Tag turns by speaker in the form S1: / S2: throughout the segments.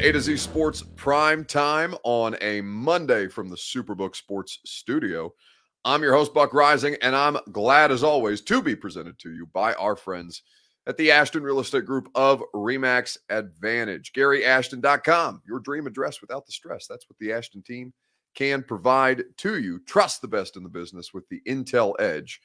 S1: into A to Z Sports Prime Time on a Monday from the Superbook Sports Studio. I'm your host, Buck Reising, and I'm glad as always to be presented to you by our friends at the Ashton Real Estate Group of Remax Advantage. GaryAshton.com, your dream address without the stress. That's what the Ashton team can provide to you. Trust the best in the business with the Intel Edge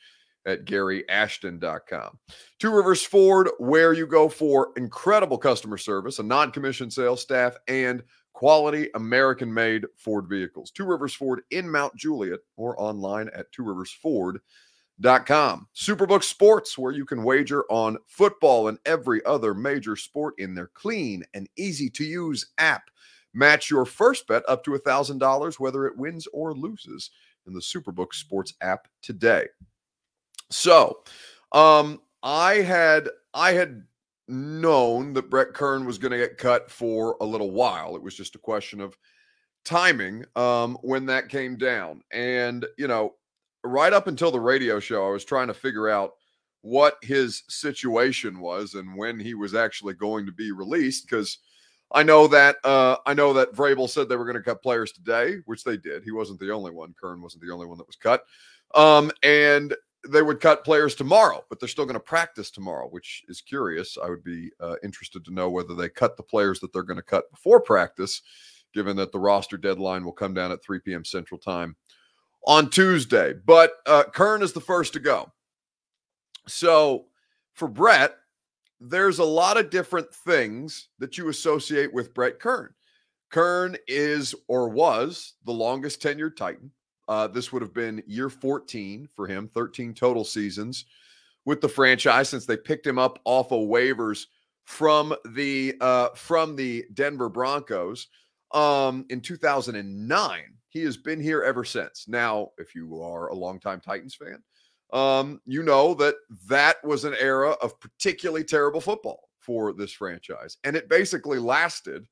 S1: at GaryAshton.com. Two Rivers Ford, where you go for incredible customer service, a non commissioned sales staff, and quality American made Ford vehicles. Two Rivers Ford in Mount Juliet or online at tworiversford.com. Superbook Sports, where you can wager on football and every other major sport in their clean and easy to use app. Match your first bet up to a $1,000, whether it wins or loses, in the Superbook Sports app today. So, um, I had I had known that Brett Kern was going to get cut for a little while. It was just a question of timing um, when that came down. And you know, right up until the radio show, I was trying to figure out what his situation was and when he was actually going to be released because. I know that uh, I know that Vrabel said they were going to cut players today, which they did. He wasn't the only one. Kern wasn't the only one that was cut. Um, and they would cut players tomorrow, but they're still going to practice tomorrow, which is curious. I would be uh, interested to know whether they cut the players that they're going to cut before practice, given that the roster deadline will come down at 3 p.m. Central Time on Tuesday. But uh, Kern is the first to go. So for Brett, there's a lot of different things that you associate with Brett Kern. Kern is or was the longest tenured Titan. Uh, this would have been year 14 for him, 13 total seasons with the franchise since they picked him up off of waivers from the uh, from the Denver Broncos um, in 2009. He has been here ever since. Now, if you are a longtime Titans fan, um, you know that that was an era of particularly terrible football for this franchise, and it basically lasted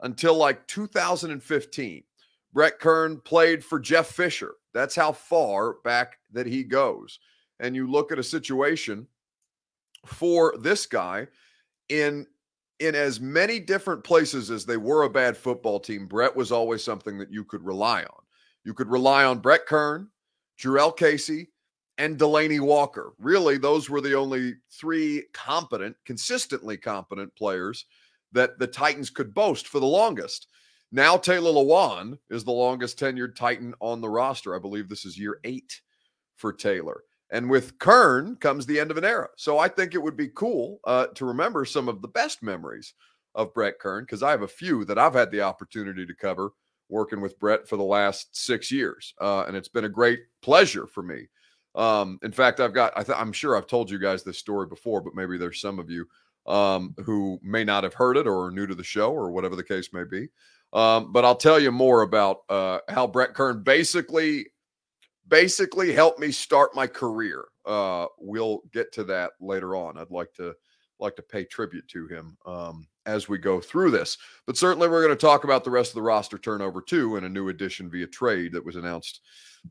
S1: until like 2015 Brett Kern played for Jeff Fisher. That's how far back that he goes. And you look at a situation for this guy in in as many different places as they were a bad football team, Brett was always something that you could rely on. You could rely on Brett Kern, Jurrell Casey, and Delanie Walker. Really, those were the only three competent, consistently competent players that the Titans could boast for the longest. Now Taylor Lewan is the longest tenured Titan on the roster. I believe this is year eight for Taylor. And with Kern comes the end of an era. So I think it would be cool uh, to remember some of the best memories of Brett Kern because I have a few that I've had the opportunity to cover working with Brett for the last six years. Uh, and it's been a great pleasure for me. Um, in fact, I've got, I I'm sure I've told you guys this story before, but maybe there's some of you um, who may not have heard it or are new to the show or whatever the case may be. Um, but I'll tell you more about uh, how Brett Kern basically basically helped me start my career. Uh, we'll get to that later on. I'd like to like to pay tribute to him um, as we go through this. But certainly, we're going to talk about the rest of the roster turnover too, and a new addition via trade that was announced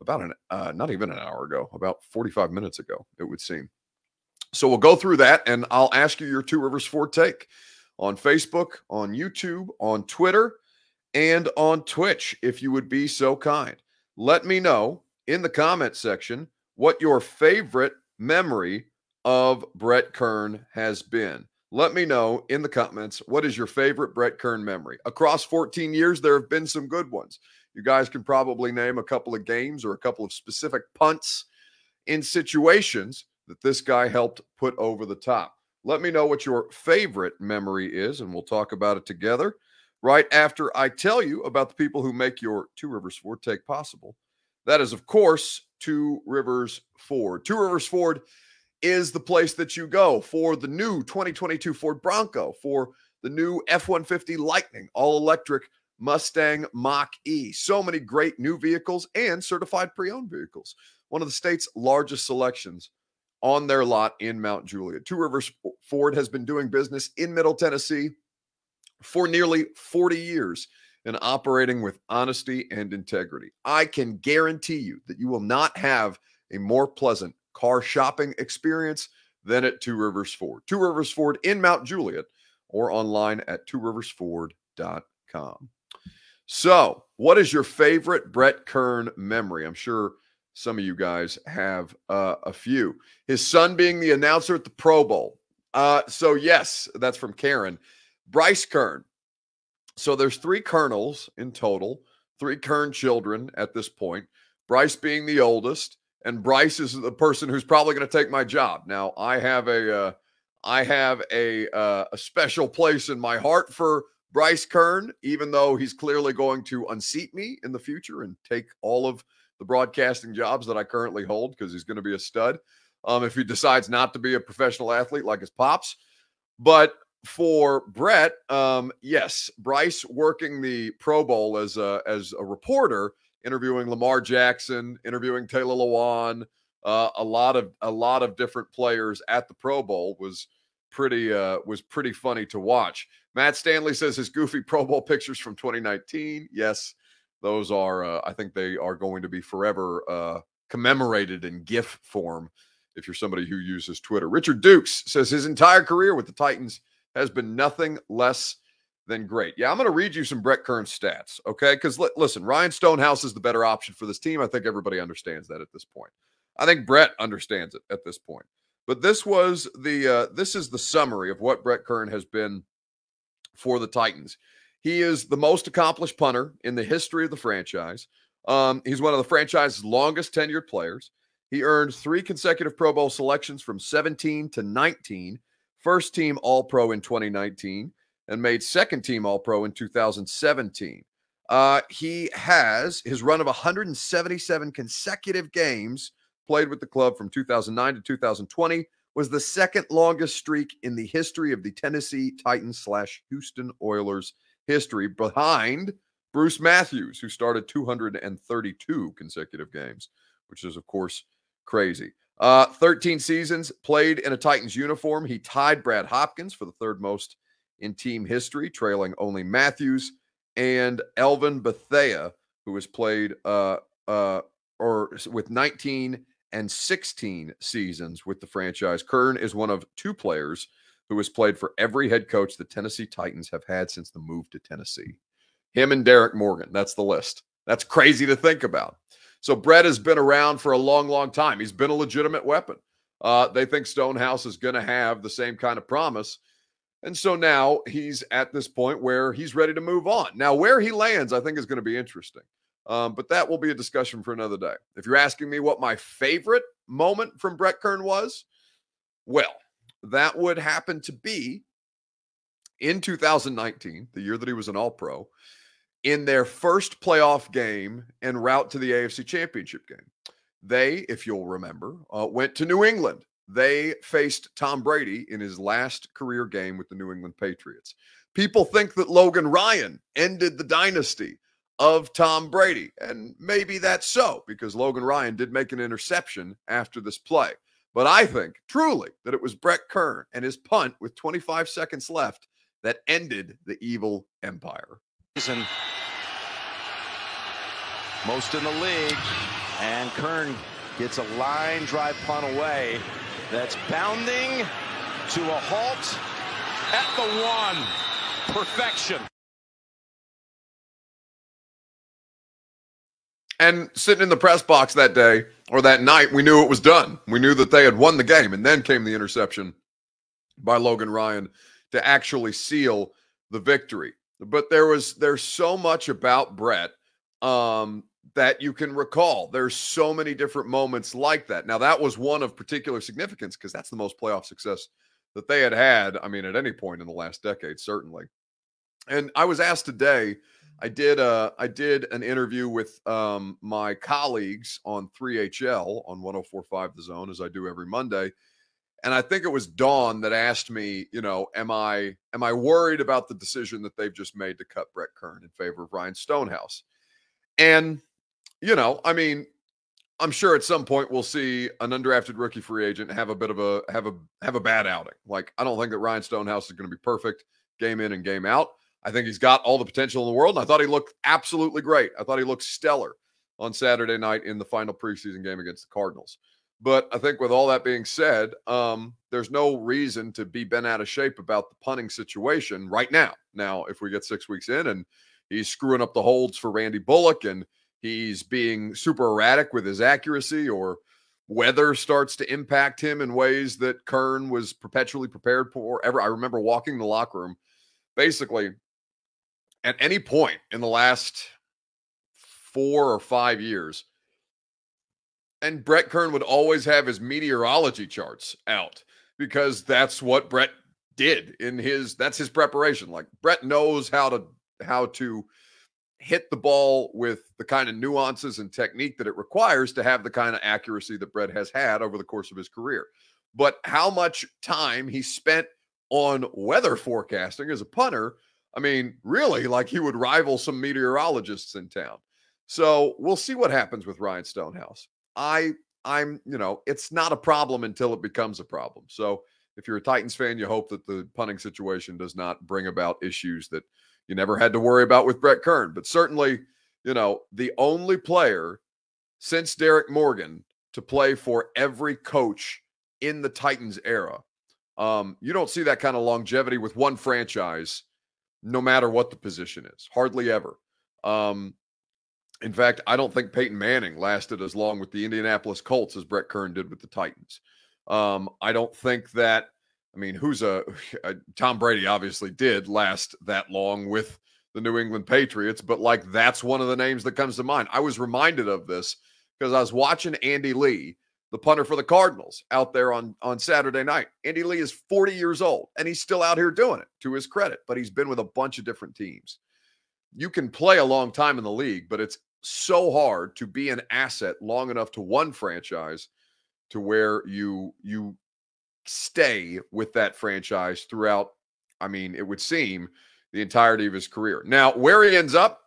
S1: about an uh, not even an hour ago, about 45 minutes ago, it would seem. So we'll go through that, and I'll ask you your Two Rivers Ford take on Facebook, on YouTube, on Twitter and on Twitch, if you would be so kind. Let me know in the comment section what your favorite memory of Brett Kern has been. Let me know in the comments what is your favorite Brett Kern memory. Across 14 years, there have been some good ones. You guys can probably name a couple of games or a couple of specific punts in situations that this guy helped put over the top. Let me know what your favorite memory is, and we'll talk about it together right after I tell you about the people who make your Two Rivers Ford take possible. That is, of course, Two Rivers Ford. Two Rivers Ford is the place that you go for the new 2022 Ford Bronco, for the new F 150 Lightning, all electric Mustang Mach E. So many great new vehicles and certified pre owned vehicles. One of the state's largest selections on their lot in Mount Juliet. Two Rivers Ford has been doing business in Middle Tennessee for nearly 40 years and operating with honesty and integrity. I can guarantee you that you will not have a more pleasant car shopping experience than at Two Rivers Ford. Two Rivers Ford in Mount Juliet or online at tworiversford.com. com. So, what is your favorite Brett Kern memory? I'm sure some of you guys have uh, a few. His son being the announcer at the Pro Bowl. Uh, so, yes, that's from Karen. Bryce Kern. So, there's three Colonels in total, three Kern children at this point. Bryce being the oldest, and Bryce is the person who's probably going to take my job. Now, I have a, uh, I have a uh, a special place in my heart for Bryce Kern, even though he's clearly going to unseat me in the future and take all of the broadcasting jobs that I currently hold because he's going to be a stud um, if he decides not to be a professional athlete like his pops. But for Brett, um, yes, Bryce working the Pro Bowl as a, as a reporter, interviewing Lamar Jackson, interviewing Taylor Lewan, uh, a lot of a lot of different players at the Pro Bowl was pretty uh, was pretty funny to watch. Matt Stanley says his goofy Pro Bowl pictures from 2019. Yes, those are, uh, I think they are going to be forever uh, commemorated in GIF form if you're somebody who uses Twitter. Richard Dukes says his entire career with the Titans has been nothing less than great. Yeah, I'm going to read you some Brett Kern stats, okay? Because li- listen, Ryan Stonehouse is the better option for this team. I think everybody understands that at this point. I think Brett understands it at this point. But this was the uh, this is the summary of what Brett Kern has been for the Titans. He is the most accomplished punter in the history of the franchise. Um, he's one of the franchise's longest tenured players. He earned three consecutive Pro Bowl selections from 17 to 19, first team All Pro in 2019, and made second team All Pro in 2017. Uh, he has his run of 177 consecutive games played with the club from 2009 to 2020 was the second longest streak in the history of the Tennessee Titans slash Houston Oilers history, behind Bruce Matthews, who started 232 consecutive games, which is, of course, crazy. Uh, 13 seasons played in a Titans uniform. He tied Brad Hopkins for the third most in team history, trailing only Matthews and Elvin Bethea, who has played uh, uh, or with 19 and 16 seasons with the franchise. Kern is one of two players who has played for every head coach the Tennessee Titans have had since the move to Tennessee. Him and Derrick Morgan. That's the list. That's crazy to think about. So Brett has been around for a long, long time. He's been a legitimate weapon. Uh, they think Stonehouse is going to have the same kind of promise. And so now he's at this point where he's ready to move on. Now, where he lands, I think, is going to be interesting. Um, but that will be a discussion for another day. If you're asking me what my favorite moment from Brett Kern was, well, that would happen to be in 2019, the year that he was an All Pro, in their first playoff game en route to the AFC Championship game. They, if you'll remember, uh, went to New England. They faced Tom Brady in his last career game with the New England Patriots. People think that Logan Ryan ended the dynasty of Tom Brady. And maybe that's so because Logan Ryan did make an interception after this play. But I think truly that it was Brett Kern and his punt with 25 seconds left that ended the evil empire.
S2: Most in the league. And Kern gets a line drive punt away that's bounding to a halt at the one. Perfection.
S1: And sitting in the press box that day or that night, we knew it was done. We knew that they had won the game. And then came the interception by Logan Ryan to actually seal the victory. But there was there's so much about Brett um, that you can recall. There's so many different moments like that. Now that was one of particular significance because that's the most playoff success that they had had. I mean, at any point in the last decade, certainly. And I was asked today I did uh I did an interview with um my colleagues on 3HL on 1045 The Zone as I do every Monday. And I think it was Dawn that asked me, you know, am I am I worried about the decision that they've just made to cut Brett Kern in favor of Ryan Stonehouse? And you know, I mean, I'm sure at some point we'll see an undrafted rookie free agent have a bit of a have a have a bad outing. Like I don't think that Ryan Stonehouse is going to be perfect game in and game out. I think he's got all the potential in the world. And I thought he looked absolutely great. I thought he looked stellar on Saturday night in the final preseason game against the Cardinals. But I think with all that being said, um, there's no reason to be bent out of shape about the punting situation right now. Now, if we get six weeks in and he's screwing up the holds for Randy Bullock and he's being super erratic with his accuracy or weather starts to impact him in ways that Kern was perpetually prepared for. Ever, I remember walking the locker room basically at any point in the last four or five years. And Brett Kern would always have his meteorology charts out because that's what Brett did in his that's his preparation. Like Brett knows how to how to hit the ball with the kind of nuances and technique that it requires to have the kind of accuracy that Brett has had over the course of his career. But how much time he spent on weather forecasting as a punter, I mean, really, like he would rival some meteorologists in town. So we'll see what happens with Ryan Stonehouse. I, I'm, you know, it's not a problem until it becomes a problem. So if you're a Titans fan, you hope that the punting situation does not bring about issues that you never had to worry about with Brett Kern. But certainly, you know, the only player since Derrick Morgan to play for every coach in the Titans era. Um, you don't see that kind of longevity with one franchise, no matter what the position is. Hardly ever. Um, in fact, I don't think Peyton Manning lasted as long with the Indianapolis Colts as Brett Kern did with the Titans. Um, I don't think that I mean, who's a, a, Tom Brady obviously did last that long with the New England Patriots, but like that's one of the names that comes to mind. I was reminded of this because I was watching Andy Lee, the punter for the Cardinals, out there on on Saturday night. Andy Lee is 40 years old and he's still out here doing it to his credit, but he's been with a bunch of different teams. You can play a long time in the league, but it's so hard to be an asset long enough to one franchise to where you you stay with that franchise throughout, I mean, it would seem the entirety of his career. Now, where he ends up,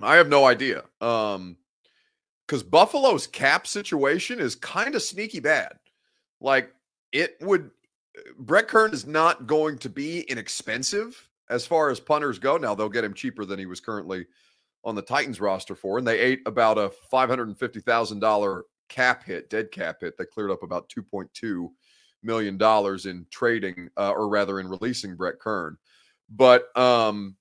S1: I have no idea. Um, because Buffalo's cap situation is kind of sneaky bad. Like it would Brett Kern is not going to be inexpensive as far as punters go. Now they'll get him cheaper than he was currently on the Titans roster for, and they ate about a five hundred and fifty thousand dollar cap hit, dead cap hit that cleared up about two point two million dollars in trading, uh, or rather in releasing Brett Kern. But um,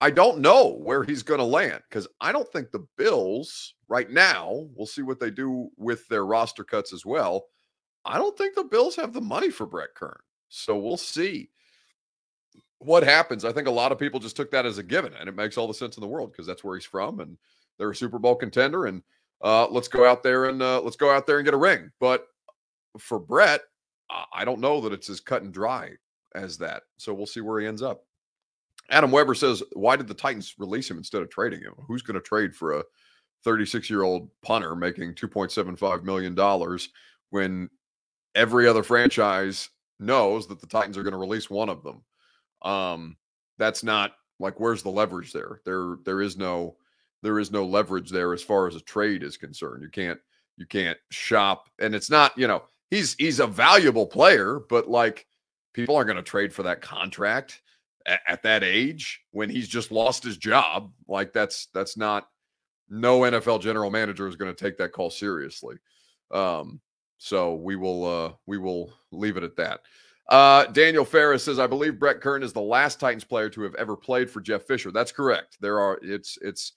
S1: I don't know where he's going to land because I don't think the Bills right now. We'll see what they do with their roster cuts as well. I don't think the Bills have the money for Brett Kern, so we'll see what happens. I think a lot of people just took that as a given, and it makes all the sense in the world because that's where he's from, and they're a Super Bowl contender, and uh, let's go out there and uh, let's go out there and get a ring. But for Brett, I don't know that it's as cut and dry as that. So we'll see where he ends up. Adam Weber says, Why did the Titans release him instead of trading him? Who's going to trade for a 36 year old punter making $2.75 million when every other franchise knows that the Titans are going to release one of them? Um, that's not like where's the leverage there? There, there is no, there is no leverage there as far as a trade is concerned. You can't, you can't shop, and it's not, you know, he's he's a valuable player, but like people aren't going to trade for that contract at, at, that age when he's just lost his job. Like that's that's not no NFL general manager is going to take that call seriously. Um, so we will uh, we will leave it at that. Uh, Daniel Ferris says, I believe Brett Kern is the last Titans player to have ever played for Jeff Fisher. That's correct. There are it's it's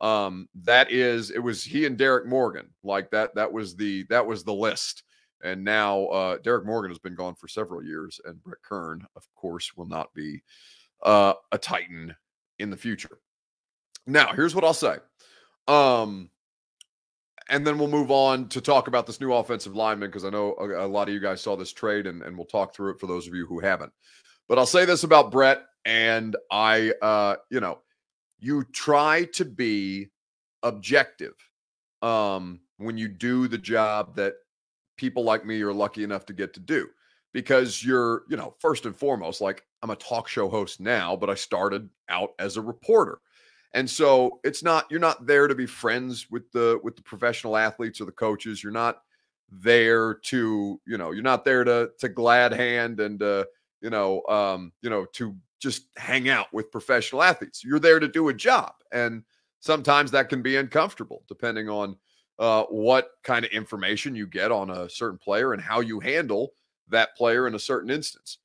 S1: um that is it was he and Derrick Morgan like that that was the that was the list and now uh, Derrick Morgan has been gone for several years, and Brett Kern, of course, will not be uh, a Titan in the future. Now, here's what I'll say. Um, and then we'll move on to talk about this new offensive lineman because I know a, a, lot of you guys saw this trade, and, and we'll talk through it for those of you who haven't. But I'll say this about Brett, and I, uh, you know, you try to be objective um, when you do the job that people like me are lucky enough to get to do because you're, you know, first and foremost, like I'm a talk show host now, but I started out as a reporter. And so it's not you're not there to be friends with the with the professional athletes or the coaches. You're not there to, you know, you're not there to to glad hand and uh, you know, um, you know, to just hang out with professional athletes. You're there to do a job. And sometimes that can be uncomfortable depending on uh, what kind of information you get on a certain player and how you handle that player in a certain instance.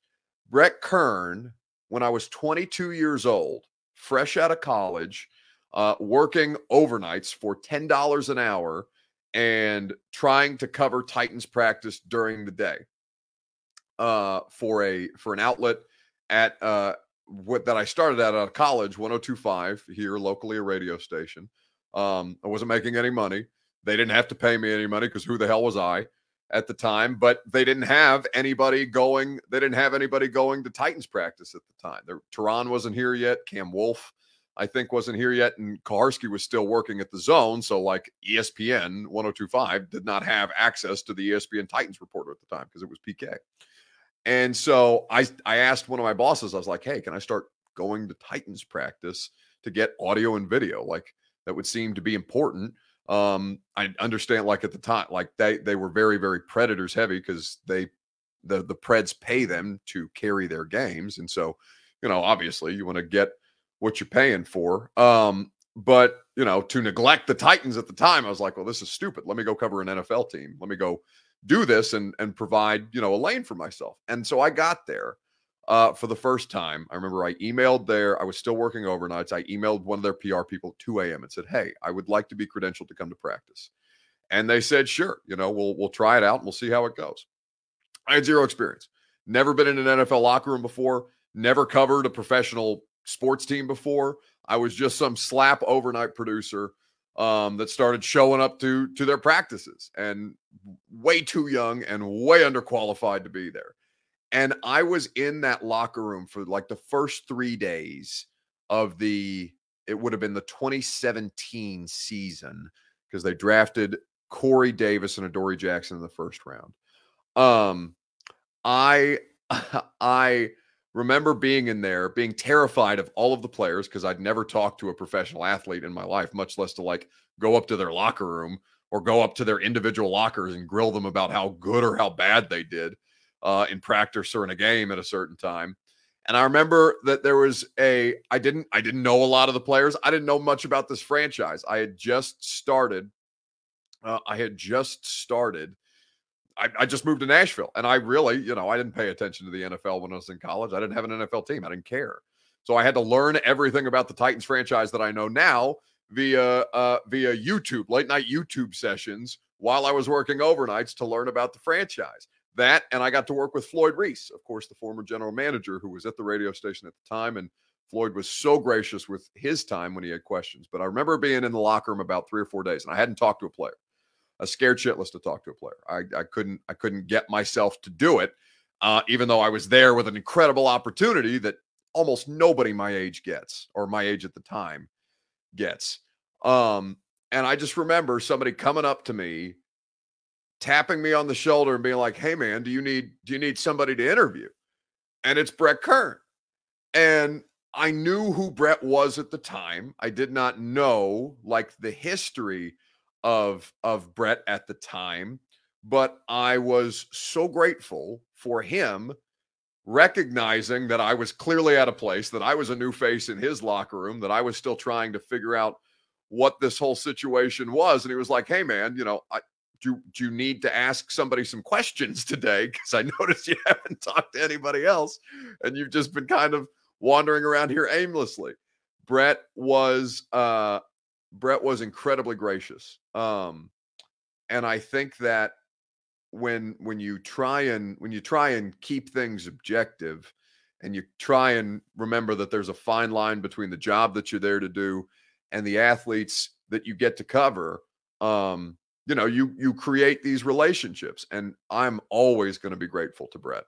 S1: Brett Kern, when I was 22 years old, fresh out of college, uh, working overnights for $10 an hour and trying to cover Titans practice during the day uh, for a for an outlet at uh, what that I started at out of college, 1025 here locally, a radio station. Um, I wasn't making any money. They didn't have to pay me any money because who the hell was I at the time? But they didn't have anybody going. They didn't have anybody going to Titans practice at the time. There, Turron wasn't here yet. Cam Wolf, I think wasn't here yet, and Kuharsky was still working at the zone. So, like ESPN 1025 did not have access to the ESPN Titans reporter at the time because it was PK. And so I I asked one of my bosses, I was like, hey, can I start going to Titans practice to get audio and video? Like that would seem to be important. Um, I understand like at the time, like they they were very, very predators heavy because they the the Preds pay them to carry their games. And so, you know, obviously you want to get what you're paying for. Um, but you know, to neglect the Titans at the time, I was like, well, this is stupid. Let me go cover an NFL team. Let me go do this and and provide you know a lane for myself. And so I got there uh, for the first time. I remember I emailed there. I was still working overnights. I emailed one of their PR people at 2 a.m. and said, "Hey, I would like to be credentialed to come to practice." And they said, "Sure. You know, we'll we'll try it out and we'll see how it goes." I had zero experience. Never been in an NFL locker room before. Never covered a professional sports team before. I was just some slap overnight producer um, that started showing up to to their practices and way too young and way underqualified to be there. And I was in that locker room for like the first three days of the it would have been the 2017 season because they drafted Corey Davis and Adoree Jackson in the first round. Um, I I remember being in there, being terrified of all of the players because I'd never talked to a professional athlete in my life, much less to like go up to their locker room or go up to their individual lockers and grill them about how good or how bad they did uh, in practice or in a game at a certain time. And I remember that there was a I didn't I didn't know a lot of the players. I didn't know much about this franchise. I had just started. Uh, I had just started I, I, just moved to Nashville and I really, you know, I didn't pay attention to the NFL when I was in college. I didn't have an NFL team. I didn't care. So I had to learn everything about the Titans franchise that I know now via uh, via YouTube, late night YouTube sessions while I was working overnights to learn about the franchise. That and I got to work with Floyd Reese, of course, the former general manager who was at the radio station at the time. And Floyd was so gracious with his time when he had questions. But I remember being in the locker room about three or four days and I hadn't talked to a player a scared shitless to talk to a player. I, I couldn't I couldn't get myself to do it, uh, even though I was there with an incredible opportunity that almost nobody my age gets or my age at the time gets. Um, and I just remember somebody coming up to me, tapping me on the shoulder and being like, "Hey man, do you need do you need somebody to interview?" And it's Brett Kern. And I knew who Brett was at the time. I did not know like the history of of Brett at the time, but I was so grateful for him recognizing that I was clearly at a place that I was a new face in his locker room, that I was still trying to figure out what this whole situation was. And he was like, Hey man, you know, I do, do you need to ask somebody some questions today? Because I noticed you haven't talked to anybody else and you've just been kind of wandering around here aimlessly. Brett was uh Brett was incredibly gracious. Um, and I think that when when you try and when you try and keep things objective and you try and remember that there's a fine line between the job that you're there to do and the athletes that you get to cover um you know you you create these relationships and i'm always going to be grateful to brett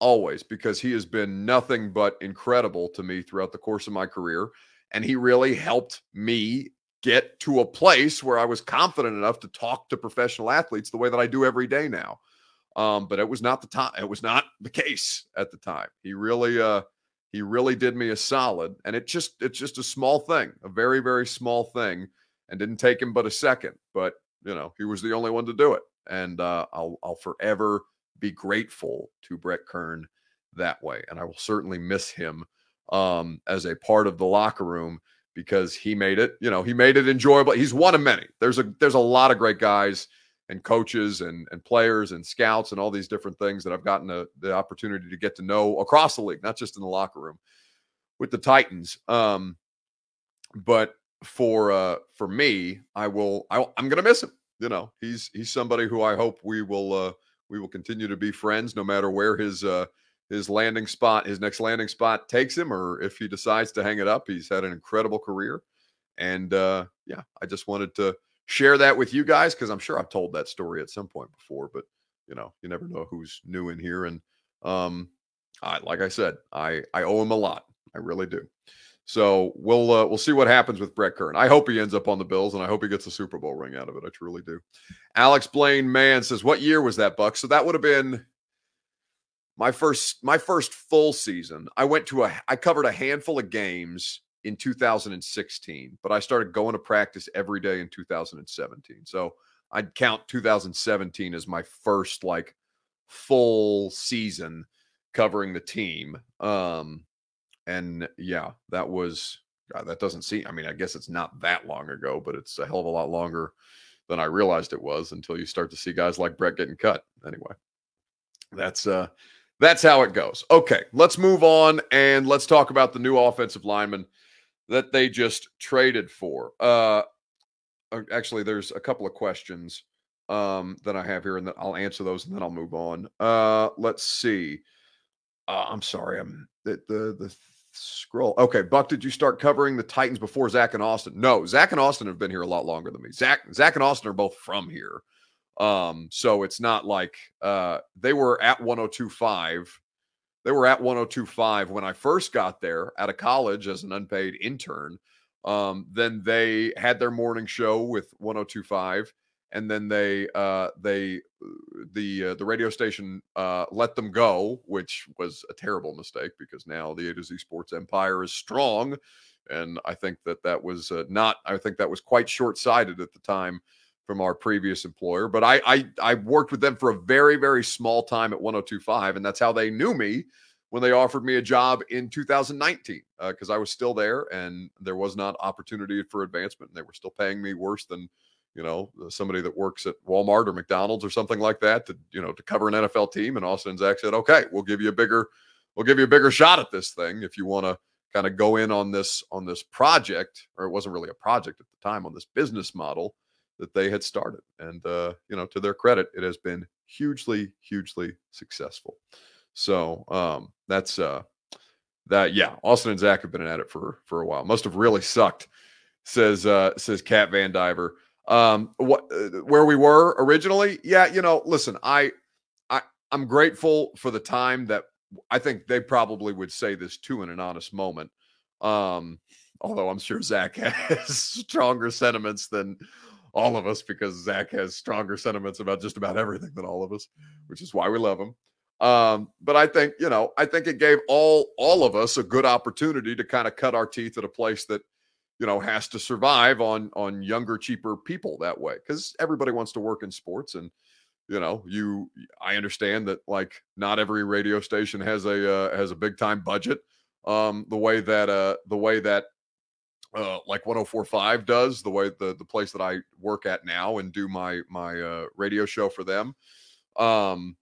S1: always because he has been nothing but incredible to me throughout the course of my career and he really helped me get to a place where I was confident enough to talk to professional athletes the way that I do every day now. Um, but it was not the time. It was not the case at the time. He really, uh, he really did me a solid, and it just, it's just a small thing, a very, very small thing, and didn't take him but a second. But you know, he was the only one to do it, and uh, I'll, I'll forever be grateful to Brett Kern that way, and I will certainly miss him um, as a part of the locker room because he made it, you know, he made it enjoyable. He's one of many. There's a there's a lot of great guys and coaches and and players and scouts and all these different things that I've gotten a, the opportunity to get to know across the league, not just in the locker room with the Titans. Um, but for uh for me, I will I, I'm gonna miss him. You know, he's he's somebody who I hope we will uh we will continue to be friends no matter where his uh his landing spot, his next landing spot takes him, or if he decides to hang it up. He's had an incredible career. And uh yeah, I just wanted to share that with you guys because I'm sure I've told that story at some point before, but you know, you never know who's new in here. And um I like I said, I I owe him a lot. I really do. So we'll uh, we'll see what happens with Brett Kern. I hope he ends up on the Bills, and I hope he gets a Super Bowl ring out of it. I truly do. Alex Blaine Man says, "What year was that, Buck?" So that would have been my first my first full season. I went to a I covered a handful of games in 2016, but I started going to practice every day in 2017. So I'd count 2017 as my first like full season covering the team. Um, and yeah, that was God, that doesn't seem. I mean, I guess it's not that long ago, but it's a hell of a lot longer than I realized it was until you start to see guys like Brett getting cut. Anyway, that's uh that's how it goes. Okay, let's move on and let's talk about the new offensive lineman that they just traded for. Uh, uh actually, there's a couple of questions um that I have here, and I'll answer those and then I'll move on. Uh, let's see. Uh, I'm sorry, I'm the the the scroll. Okay, Buck, did you start covering the Titans before Zach and Austin? No, Zach and Austin have been here a lot longer than me. Zach, Zach and Austin are both from here. Um, so it's not like uh they were at 1025. They were at 1025 when I first got there out of college as an unpaid intern. Um, then they had their morning show with 1025 and then they uh, they the uh, the radio station uh, let them go, which was a terrible mistake because now the A to Z Sports empire is strong, and I think that that was uh, not. I think that was quite short sighted at the time from our previous employer. But I, I I worked with them for a very very small time at 1025, and that's how they knew me when they offered me a job in 2019 because uh, I was still there and there was not opportunity for advancement. And they were still paying me worse than you know, uh, somebody that works at Walmart or McDonald's or something like that to, you know, to cover an NFL team. And Austin and Zach said, okay, we'll give you a bigger, we'll give you a bigger shot at this thing if you want to kind of go in on this, on this project, or it wasn't really a project at the time, on this business model that they had started. And, uh, you know, to their credit, it has been hugely, hugely successful. So um, that's, uh, that, yeah, Austin and Zach have been at it for, for a while. Must have really sucked, says, uh, says Cat Van Diver um what uh, where we were originally. Yeah you know listen i i i'm grateful for the time that i think they probably would say this too in an honest moment um although i'm sure zach has stronger sentiments than all of us because zach has stronger sentiments about just about everything than all of us which is why we love him. Um but i think you know i think it gave all all of us a good opportunity to kind of cut our teeth at a place that you know has to survive on on younger cheaper people that way because everybody wants to work in sports and you know you i understand that like not every radio station has a uh, has a big time budget um the way that uh the way that uh like 1045 does the way the the place that i work at now and do my my uh radio show for them um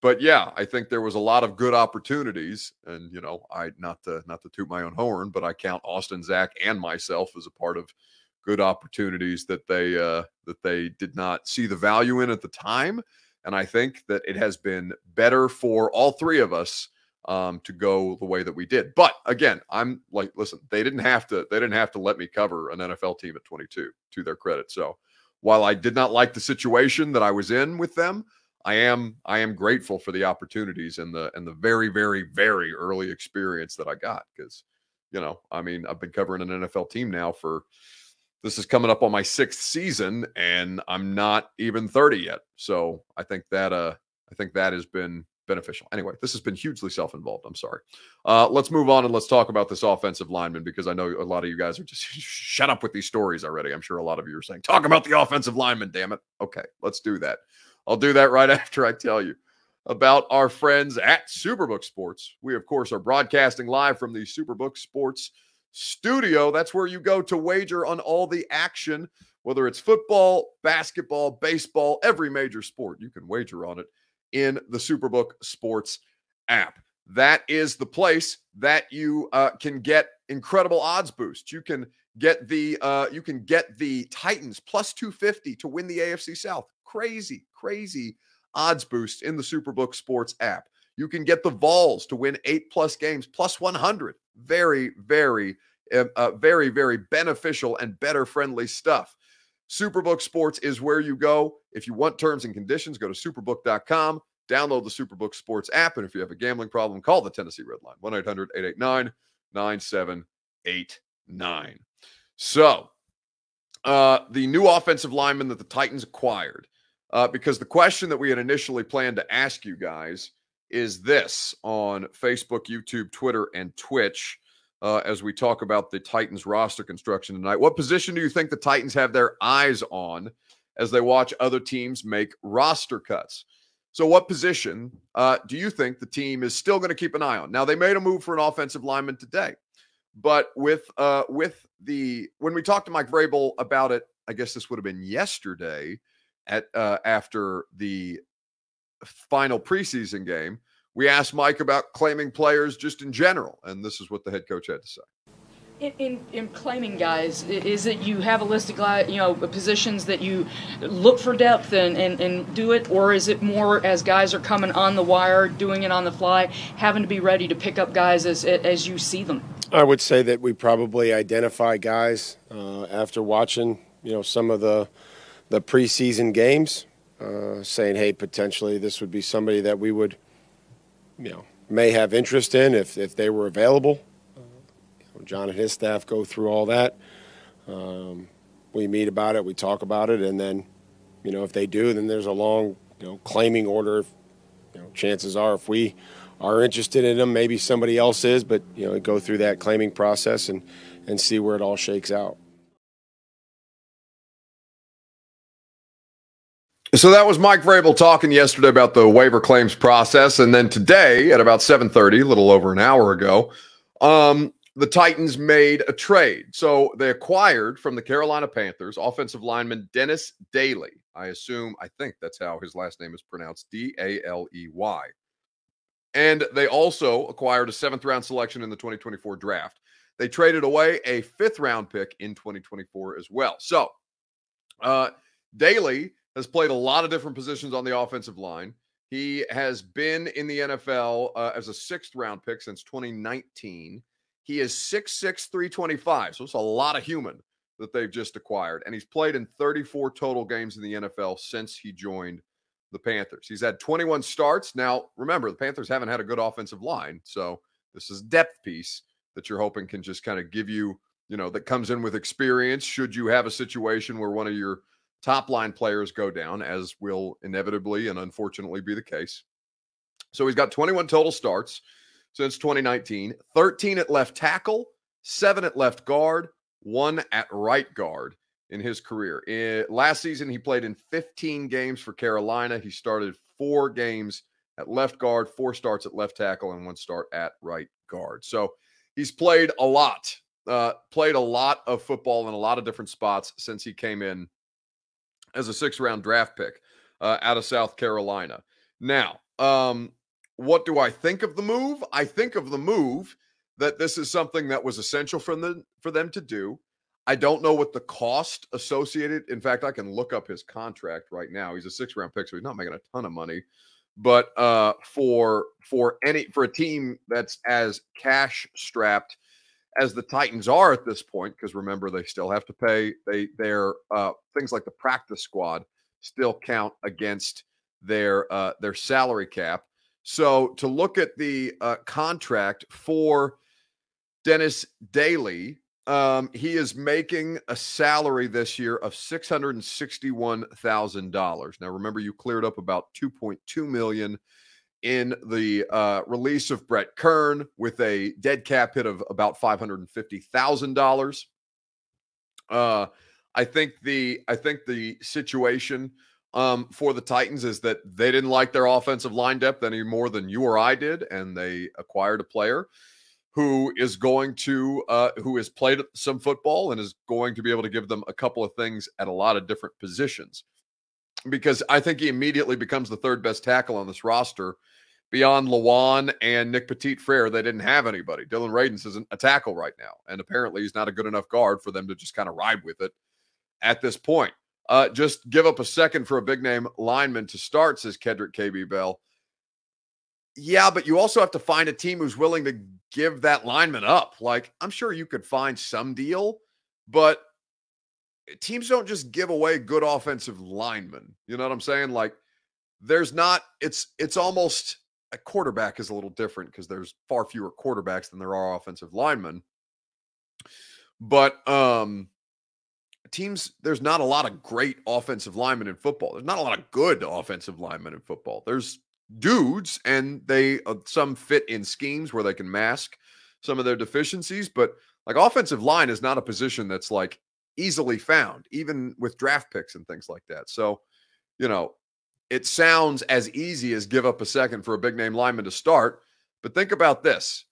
S1: but yeah, I think there was a lot of good opportunities, and you know, I not to not to toot my own horn, but I count Austin, Zach, and myself as a part of good opportunities that they uh, that they did not see the value in at the time, and I think that it has been better for all three of us um, to go the way that we did. But again, I'm like, listen, they didn't have to they didn't have to let me cover an NFL team at 22, to their credit. So while I did not like the situation that I was in with them. I am I am grateful for the opportunities and the and the very very very early experience that I got because you know I mean I've been covering an NFL team now for this is coming up on my sixth season and I'm not even 30 yet. So I think that uh I think that has been beneficial. Anyway this has been hugely self-involved I'm sorry. Uh let's move on and let's talk about this offensive lineman because I know a lot of you guys are just shut up with these stories already. I'm sure a lot of you are saying talk about the offensive lineman damn it. Okay let's do that I'll do that right after I tell you about our friends at Superbook Sports. We, of course, are broadcasting live from the Superbook Sports studio. That's where you go to wager on all the action, whether it's football, basketball, baseball, every major sport. You can wager on it in the Superbook Sports app. That is the place that you uh, can get incredible odds boosts. You can get the uh, you can get the Titans plus 250 to win the AFC South. Crazy, crazy odds boost in the Superbook Sports app. You can get the Vols to win eight plus games plus 100. Very, very, uh, uh, very, very beneficial and better friendly stuff. Superbook Sports is where you go. If you want terms and conditions, go to superbook.com, download the Superbook Sports app. And if you have a gambling problem, call the Tennessee Red Line 1 800 889 9789. So, uh, the new offensive lineman that the Titans acquired, uh, because the question that we had initially planned to ask you guys is this on Facebook, YouTube, Twitter, and Twitch uh, as we talk about the Titans roster construction tonight. What position do you think the Titans have their eyes on as they watch other teams make roster cuts? So, what position uh, do you think the team is still going to keep an eye on? Now, they made a move for an offensive lineman today, but with uh, with the when we talked to Mike Vrabel about it, I guess this would have been yesterday at uh, after the final preseason game. We asked Mike about claiming players just in general, and this is what the head coach had to say.
S3: In, in, in, claiming guys, is it you have a list of guys, you know, positions that you look for depth and, and, and do it, or is it more as guys are coming on the wire, doing it on the fly, having to be ready to pick up guys as as you see them?
S4: I would say that we probably identify guys uh, after watching, you know, some of the the preseason games, uh, saying, hey, potentially this would be somebody that we would, you know, may have interest in if, if they were available. Uh, you know, John and his staff go through all that. Um, we meet about it, we talk about it, and then, you know, if they do, then there's a long, you know, claiming order. You know, chances are if we are interested in them, maybe somebody else is, but you know, go through that claiming process and and see where it all shakes out.
S1: So that was Mike Vrabel talking yesterday about the waiver claims process, and then today at about seven thirty, a little over an hour ago, um, the Titans made a trade. So they acquired from the Carolina Panthers offensive lineman Dennis Daley. I assume, I think that's how his last name is pronounced D A L E Y. And they also acquired a seventh round selection in the 2024 draft. They traded away a fifth round pick in 2024 as well. So, uh, Daley has played a lot of different positions on the offensive line. He has been in the NFL uh, as a sixth round pick since 2019. He is 6'6, 325. So it's a lot of human that they've just acquired. And he's played in 34 total games in the NFL since he joined the Panthers. He's had 21 starts. Now, remember, the Panthers haven't had a good offensive line. So this is depth piece that you're hoping can just kind of give you, you know, that comes in with experience. Should you have a situation where one of your top line players go down, as will inevitably and unfortunately be the case. So he's got 21 total starts since 2019, 13 at left tackle, seven at left guard, one at right guard in his career. In, last season, he played in 15 games for Carolina. He started four games at left guard, four starts at left tackle, and one start at right guard. So he's played a lot, uh, played a lot of football in a lot of different spots since he came in as a six round draft pick uh, out of South Carolina. Now, um, what do I think of the move? I think of the move that this is something that was essential for them for them to do. I don't know what the cost associated. In fact, I can look up his contract right now. He's a six round pick, so he's not making a ton of money. But uh, for for any for a team that's as cash strapped as the Titans are at this point, because remember they still have to pay they their uh, things like the practice squad still count against their uh, their salary cap. So to look at the uh, contract for Dennis Daley, um, he is making a salary this year of six hundred and sixty-one thousand dollars. Now, remember, you cleared up about two point two million in the uh, release of Brett Kern with a dead cap hit of about five hundred and fifty thousand uh, dollars. I think the I think the situation um, for the Titans is that they didn't like their offensive line depth any more than you or I did, and they acquired a player who is going to uh, who has played some football and is going to be able to give them a couple of things at a lot of different positions. Because I think he immediately becomes the third best tackle on this roster. Beyond Lewan and Nick Petit Frere, they didn't have anybody. Dillon Radunz isn't a tackle right now, and apparently he's not a good enough guard for them to just kind of ride with it at this point. Uh, just give up a second for a big name lineman to start, says Kedrick KB Bell. Yeah, but you also have to find a team who's willing to give that lineman up. Like, I'm sure you could find some deal, but teams don't just give away good offensive linemen. You know what I'm saying? Like, there's not, it's, it's almost a quarterback is a little different because there's far fewer quarterbacks than there are offensive linemen. But, um, teams, there's not a lot of great offensive linemen in football. There's not a lot of good offensive linemen in football. There's dudes and they uh, some fit in schemes where they can mask some of their deficiencies but like offensive line is not a position that's like easily found even with draft picks and things like that. So you know it sounds as easy as give up a second for a big name lineman to start but think about this.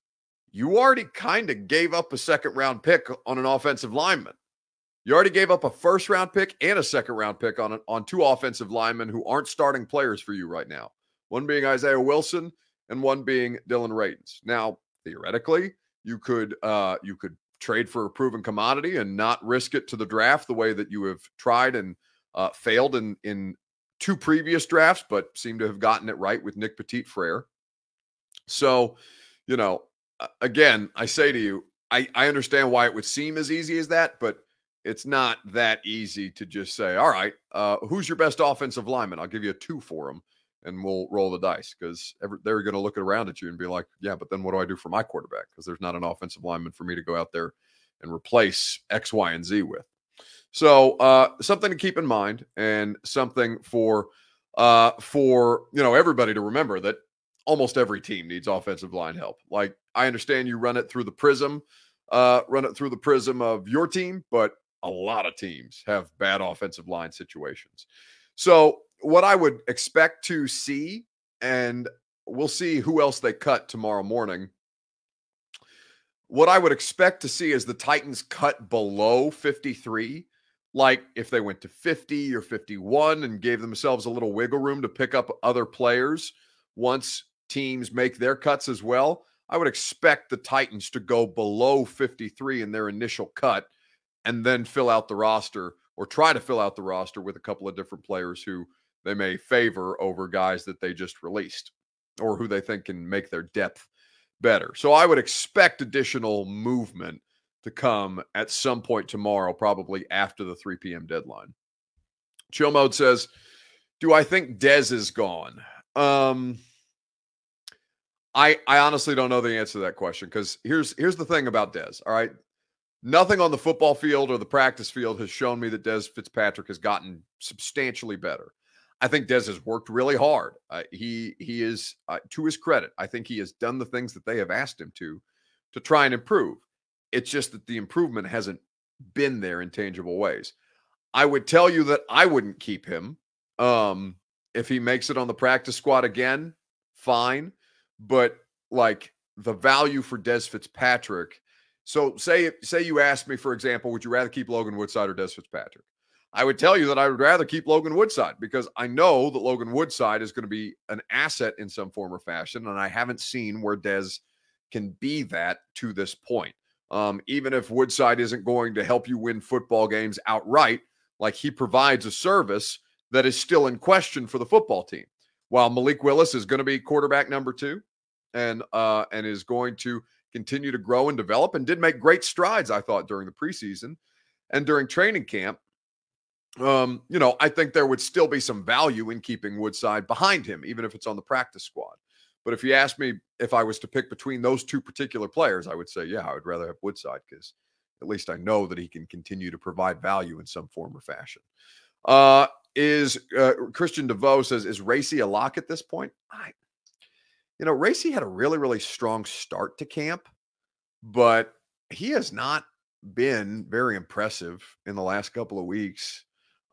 S1: You already kind of gave up a second round pick on an offensive lineman. You already gave up a first round pick and a second round pick on on two offensive linemen who aren't starting players for you right now one being Isaiah Wilson and one being Dillon Radunz. Now, theoretically, you could uh, you could trade for a proven commodity and not risk it to the draft the way that you have tried and uh, failed in in two previous drafts, but seem to have gotten it right with Nick Petit Frere. So, you know, again, I say to you, I, I understand why it would seem as easy as that, but it's not that easy to just say, all right, uh, who's your best offensive lineman? I'll give you a two for him and we'll roll the dice because they're going to look around at you and be like, yeah, but then what do I do for my quarterback? Because there's not an offensive lineman for me to go out there and replace X, Y, and Z with. So uh, something to keep in mind and something for uh, for you know everybody to remember that almost every team needs offensive line help. Like I understand you run it through the prism, uh, run it through the prism of your team, but a lot of teams have bad offensive line situations. So what I would expect to see, and we'll see who else they cut tomorrow morning. What I would expect to see is the Titans cut below 53. Like if they went to 50 or 51 and gave themselves a little wiggle room to pick up other players once teams make their cuts as well, I would expect the Titans to go below 53 in their initial cut and then fill out the roster or try to fill out the roster with a couple of different players who they may favor over guys that they just released or who they think can make their depth better. So I would expect additional movement to come at some point tomorrow, probably after the 3 p.m. deadline. Chill mode says, Do I think Dez is gone? Um, I I honestly don't know the answer to that question because here's here's the thing about Dez. All right. Nothing on the football field or the practice field has shown me that Dez Fitzpatrick has gotten substantially better. I think Dez has worked really hard. Uh, he he is uh, to his credit. I think he has done the things that they have asked him to to try and improve. It's just that the improvement hasn't been there in tangible ways. I would tell you that I wouldn't keep him. Um, if he makes it on the practice squad again, fine. But like the value for Dez Fitzpatrick. So say say you asked me, for example, would you rather keep Logan Woodside or Dez Fitzpatrick? I would tell you that I would rather keep Logan Woodside because I know that Logan Woodside is going to be an asset in some form or fashion. And I haven't seen where Dez can be that to this point. Um, even if Woodside isn't going to help you win football games outright, like he provides a service that is still in question for the football team. While Malik Willis is going to be quarterback number two and uh, and is going to continue to grow and develop and did make great strides, I thought, during the preseason and during training camp um, you know, I think there would still be some value in keeping Woodside behind him, even if it's on the practice squad. But if you ask me if I was to pick between those two particular players, I would say, yeah, I would rather have Woodside because at least I know that he can continue to provide value in some form or fashion. Uh, is uh, Christian DeVoe says, is Racey a lock at this point? I, you know, Racey had a really, really strong start to camp, but he has not been very impressive in the last couple of weeks.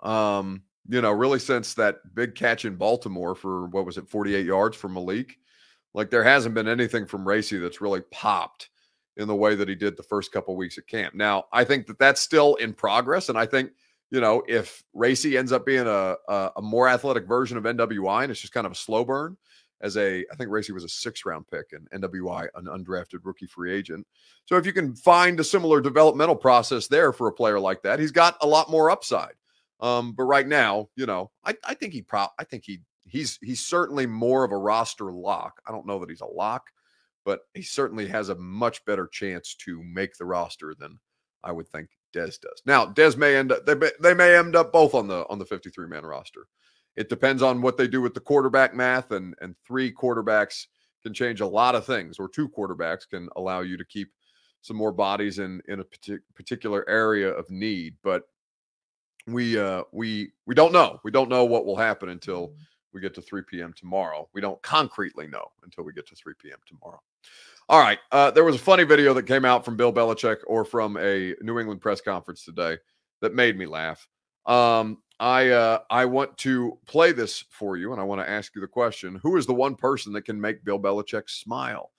S1: Um, you know, really since that big catch in Baltimore for what was it, 48 yards for Malik. Like there hasn't been anything from Racey that's really popped. in the way that he did the first couple weeks at camp. Now, I think that that's still in progress, and I think you know if Racey ends up being a, a, a more athletic version of NWI and it's just kind of a slow burn as a I think Racey was a six round pick and NWI an undrafted rookie free agent. So if you can find a similar developmental process there for a player like that, he's got a lot more upside. Um, but right now, you know, I, I think he pro I think he he's he's certainly more of a roster lock. I don't know that he's a lock, but he certainly has a much better chance to make the roster than I would think Dez does. Now, Dez may end up they may, they may end up both on the on the 53 man roster. It depends on what they do with the quarterback math, and and three quarterbacks can change a lot of things, or two quarterbacks can allow you to keep some more bodies in in a particular area of need. But we uh we we don't know. We don't know what will happen until mm-hmm. we get to 3 p.m. tomorrow. We don't concretely know until we get to 3 p.m. tomorrow. All right. Uh, there was a funny video that came out from Bill Belichick or from a New England press conference today that made me laugh. Um, I uh, I want to play this for you, and I want to ask you the question: Who is the one person that can make Bill Belichick smile?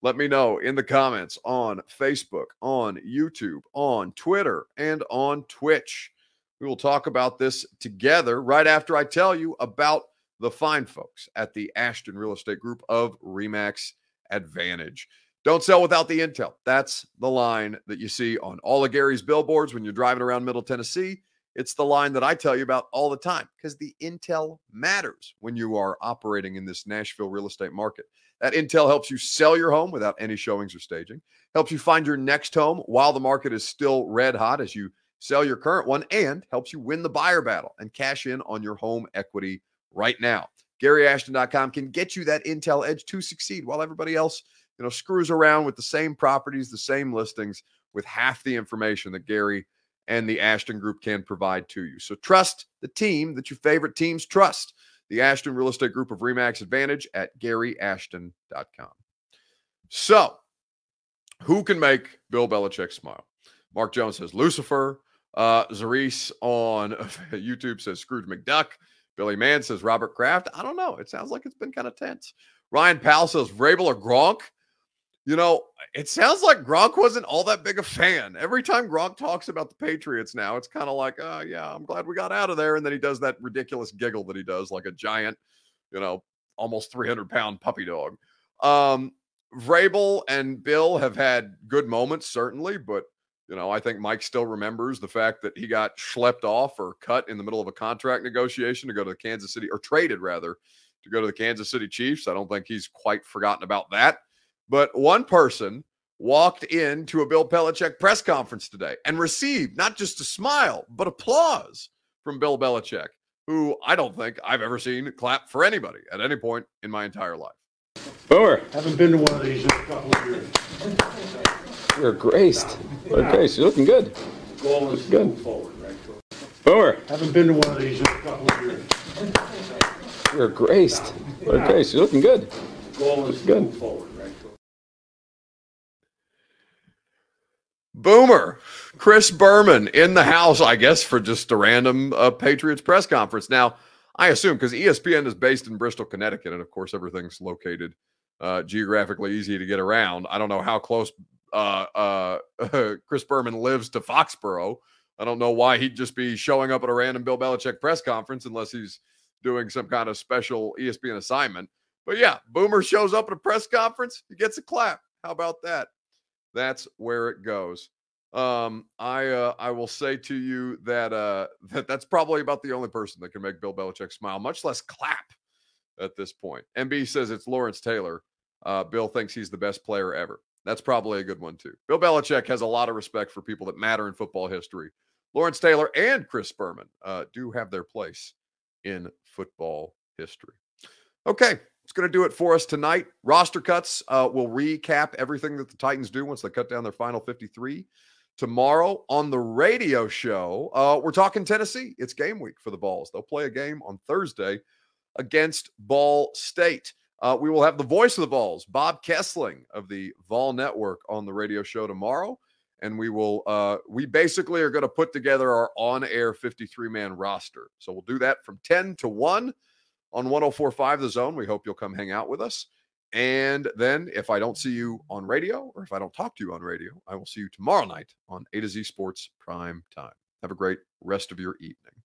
S1: Let me know in the comments on Facebook, on YouTube, on Twitter, and on Twitch. We will talk about this together right after I tell you about the fine folks at the Ashton Real Estate Group of Remax Advantage. Don't sell without the intel. That's the line that you see on all of Gary's billboards when you're driving around Middle Tennessee. It's the line that I tell you about all the time because the intel matters when you are operating in this Nashville real estate market. That intel helps you sell your home without any showings or staging, helps you find your next home while the market is still red hot as you sell your current one, and helps you win the buyer battle and cash in on your home equity right now. GaryAshton.com can get you that intel edge to succeed while everybody else, you know, screws around with the same properties, the same listings with half the information that Gary and the Ashton Group can provide to you. So trust the team that your favorite teams trust. The Ashton Real Estate Group of Remax Advantage at GaryAshton.com. So, who can make Bill Belichick smile? Mark Jones says Lucifer. Uh, Zarice on YouTube says Scrooge McDuck. Billy Mann says Robert Kraft. I don't know. It sounds like it's been kind of tense. Ryan Powell says Vrabel or Gronk. You know, it sounds like Gronk wasn't all that big a fan. Every time Gronk talks about the Patriots now, it's kind of like, oh, yeah, I'm glad we got out of there. And then he does that ridiculous giggle that he does, like a giant, you know, almost 300 pound puppy dog. Um, Vrabel and Bill have had good moments, certainly, but you know, I think Mike still remembers the fact that he got schlepped off or cut in the middle of a contract negotiation to go to the Kansas City, or traded rather, to go to the Kansas City Chiefs. I don't think he's quite forgotten about that. But one person walked into a Bill Belichick press conference today and received not just a smile, but applause from Bill Belichick, who I don't think I've ever seen clap for anybody at any point in my entire life.
S5: Boomer.
S6: Haven't been to one of these in a couple of years.
S5: You're graced. You're graced. You're looking good.
S6: Goal is
S5: good.
S6: move forward, right?
S5: Boomer.
S6: Haven't been to one of these in a couple of years.
S5: You're graced. You're graced. You're looking good.
S6: Goal is
S5: good.
S6: move forward.
S1: Boomer, Chris Berman in the house, I guess, for just a random uh, Patriots press conference. Now, I assume because ESPN is based in Bristol, Connecticut, and of course, everything's located uh, geographically easy to get around. I don't know how close uh, uh Chris Berman lives to Foxborough. I don't know why he'd just be showing up at a random Bill Belichick press conference unless he's doing some kind of special ESPN assignment. But yeah, Boomer shows up at a press conference, he gets a clap. How about that? That's where it goes. Um, I uh, I will say to you that uh, that that's probably about the only person that can make Bill Belichick smile, much less clap at this point. MB says it's Lawrence Taylor. Uh, Bill thinks he's the best player ever. That's probably a good one too. Bill Belichick has a lot of respect for people that matter in football history. Lawrence Taylor and Chris Berman uh, do have their place in football history. Okay, it's going to do it for us tonight. Roster cuts. Uh, we'll recap everything that the Titans do once they cut down their final 53. Tomorrow on the radio show, uh, we're talking Tennessee. It's game week for the Vols. They'll play a game on Thursday against Ball State. Uh, we will have the voice of the Vols, Bob Kesling of the Vol Network, on the radio show tomorrow. And we will, uh, we basically are going to put together our on air 53 man roster. So we'll do that from 10 to 1 on 1045 The Zone. We hope you'll come hang out with us. And then if I don't see you on radio or if I don't talk to you on radio, I will see you tomorrow night on A to Z Sports Prime Time. Have a great rest of your evening.